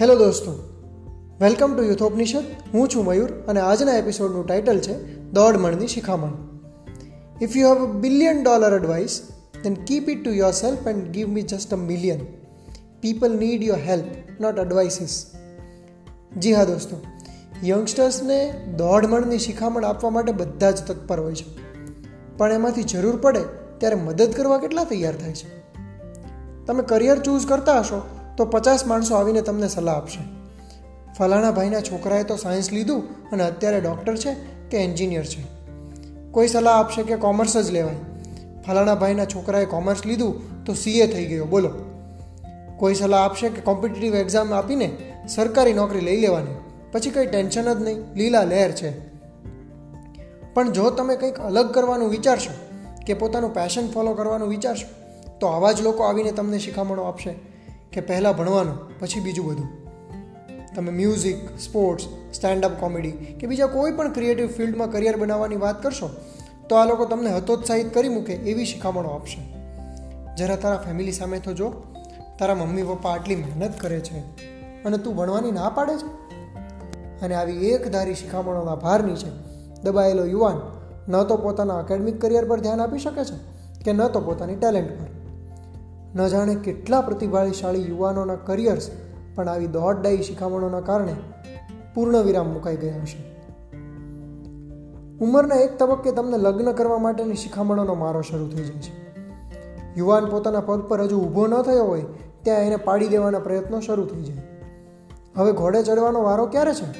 Hello દોસ્તો, welcome to યુથોપનિષદ. હું છું મયુર અને આજના એપિસોડનું ટાઇટલ છે દોઢ મણની શિખામણ. If you have a billion dollar advice then keep it to yourself and give me just a million people need your help not advices જી હા દોસ્તો યંગસ્ટર્સને દોઢ મણની શિખામણ આપવા માટે બધા જ તત્પર હોય છે. પણ એમાંથી જરૂર પડે ત્યારે મદદ કરવા કેટલા તૈયાર થાય છે? તમે કરિયર ચૂઝ કરતા હશો તો પચાસ માણસો આવીને તમને સલાહ આપશે. ફલાણા ભાઈના છોકરાએ તો સાયન્સ લીધું અને અત્યારે ડૉક્ટર છે કે એન્જિનિયર છે. કોઈ સલાહ આપશે કે કોમર્સ જ લેવાય. ફલાણા ભાઈના છોકરાએ કોમર્સ લીધું તો સીએ થઈ ગયો, બોલો. કોઈ સલાહ આપશે કે કોમ્પિટિટિવ એક્ઝામ આપીને સરકારી નોકરી લઈ લેવાની? પછી કંઈ ટેન્શન જ નહીં, લીલા લહેર છે. પણ જો તમે કંઈક અલગ કરવાનું વિચારશો, કે પોતાનું પેશન ફોલો કરવાનું વિચારશો, તો આવા જ લોકો આવીને તમને શિખામણો આપશે. કે પહેલાં ભણવાનું, પછી બીજું બધું. તમે મ્યુઝિક સ્પોર્ટ્સ સ્ટેન્ડઅપ કોમેડી કે બીજા કોઈ પણ ક્રિએટિવ ફિલ્ડમાં કરિયર બનાવવાની વાત કરશો, તો આ લોકો તમને હતોત્સાહિત કરી મૂકે એવી શિખામણો આપશે. જરા તારા ફેમિલી સામે તો જો, તારા મમ્મી પપ્પા આટલી મહેનત કરે છે અને તું ભણવાની ના પાડે છે? અને આવી એક ધારી શિખામણોના ભાર નીચે દબાયેલો યુવાન ન તો પોતાના એકેડમિક કરિયર પર ધ્યાન આપી શકે છે કે ન તો પોતાની ટેલેન્ટ પર. ન જાણે કેટલા પ્રતિભાશાળી યુવાનોના કરિયર્સ પણ આવી દોડદાયી શિખામણોના કારણે પૂર્ણ વિરામ મુકાઈ ગયા હશે. ઉંમરના એક તબક્કે તમને લગ્ન કરવા માટેની શિખામણોનો મારો શરૂ થઈ જાય છે. યુવાન પોતાના પગ પર હજુ ઊભો ન થયો હોય ત્યાં એને પાડી દેવાના પ્રયત્નો શરૂ થઈ જાય. હવે ઘોડે ચડવાનો વારો ક્યારે છે?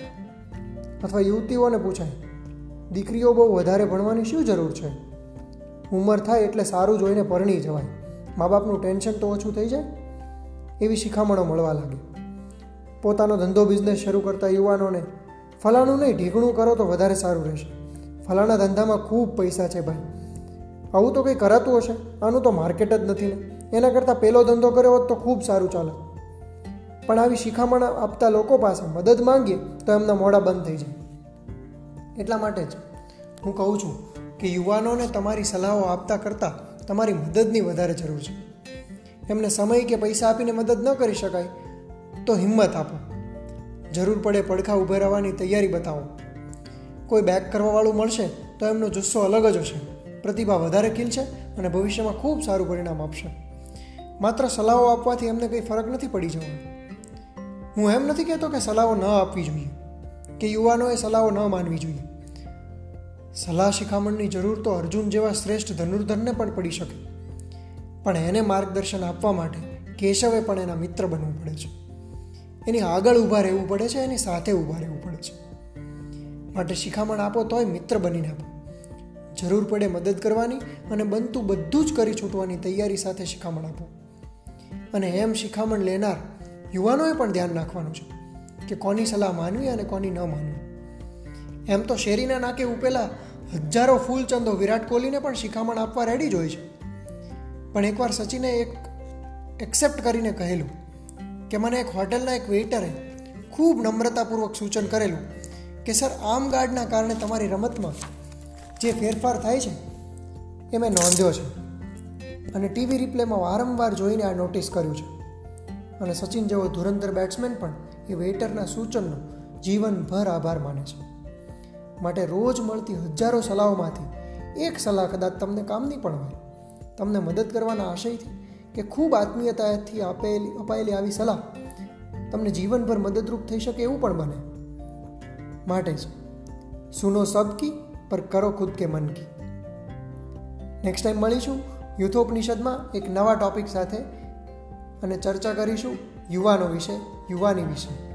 અથવા યુવતીઓને પૂછાય, દીકરીઓ બહુ વધારે ભણવાની શું જરૂર છે? ઉંમર થાય એટલે સારું જોઈને પરણી જવાય. મા બાપનું ટેન્શન તો ઓછું થઈ જાય? એવી શિખામણો મળવા લાગે. પોતાનો ધંધો બિઝનેસ શરૂ કરતા યુવાનોને ફલાણું નહીં ઢીકણું કરો તો વધારે સારું રહેશે. ફલાણા ધંધામાં ખૂબ પૈસા છે ભાઈ. આવું તો કંઈ કરાતું હશે? આનું તો માર્કેટ જ નથી ને. એના કરતાં પહેલો ધંધો કર્યો હોત તો ખૂબ સારું ચાલે. પણ આવી શિખામણ આપતા લોકો પાસે મદદ માંગીએ તો એમના મોડા બંધ થઈ જાય. એટલા માટે જ હું કહું છું કે યુવાનોને તમારી સલાહો આપતા કરતાં તમારી મદદની વધારે જરૂર છે. એમને સમય કે પૈસા આપીને મદદ ન કરી શકાય તો હિંમત આપો. જરૂર પડે પડખા ઊભા રહેવાની તૈયારી બતાવો. કોઈ બેક કરવાવાળું મળશે તો એમનો જુસ્સો અલગ જ હશે. પ્રતિભા વધારે ખીલશે અને ભવિષ્યમાં ખૂબ સારું પરિણામ આપશે. માત્ર સલાહો આપવાથી એમને કંઈ ફરક નથી પડી જવાનો. હું એમ નથી કહેતો કે સલાહો ન આપવી જોઈએ. કે યુવાનોએ સલાહો ન માનવી જોઈએ. સલાહ શિખામણની જરૂર તો અર્જુન જેવા શ્રેષ્ઠ ધનુર્ધરને પણ પડી શકે. પણ એને માર્ગદર્શન આપવા માટે કેશવે પણ એના મિત્ર બનવું પડે છે. એની આગળ ઊભા રહેવું પડે છે, એની સાથે ઊભા રહેવું પડે છે. માટે શિખામણ આપો તોય મિત્ર બનીને આપો. જરૂર પડે મદદ કરવાની અને બનતું બધું જ કરી છૂટવાની તૈયારી સાથે શિખામણ આપો. અને એમ શિખામણ લેનાર યુવાનોએ પણ ધ્યાન રાખવાનું છે કે કોની સલાહ માનવી અને કોની ન માનવી. એમ તો શેરીના નાકે ઉપેલા હજારો ફૂલચંદો વિરાટ કોહલીને પણ શિખામણ આપવા રેડી જ હોય છે. પણ એકવાર સચિને એક એક્સેપ્ટ કરીને કહેલું કે મને એક હોટલના એક વેઇટરે ખૂબ નમ્રતાપૂર્વક સૂચન કરેલું કે, સર, આમ ગાર્ડના કારણે તમારી રમતમાં જે ફેરફાર થાય છે એ મેં નોંધ્યો છે. અને ટીવી રિપ્લેમાં વારંવાર જોઈને આ નોટિસ કર્યું છે. અને સચિન જેવો ધુરંધર બેટ્સમેન પણ એ વેઇટરના સૂચનનો જીવનભર આભાર માને છે. માટે રોજ મળતી હજારો સલાહોમાંથી એક સલાહ કદાચ તમને કામની પણ હોય. તમને મદદ કરવાના આશયથી કે ખૂબ આત્મીયતાથી આપેલી, અપાયેલી આવી સલાહ તમને જીવનભર મદદરૂપ થઈ શકે એવું પણ બને. માટે જ સુનો સબકી પર કરો ખુદ કે મન કી. નેક્સ્ટ ટાઈમ મળીશું યુથોપનિષદમાં એક નવા ટોપિક સાથે અને ચર્ચા કરીશું યુવાનો વિશે, યુવાની વિશે.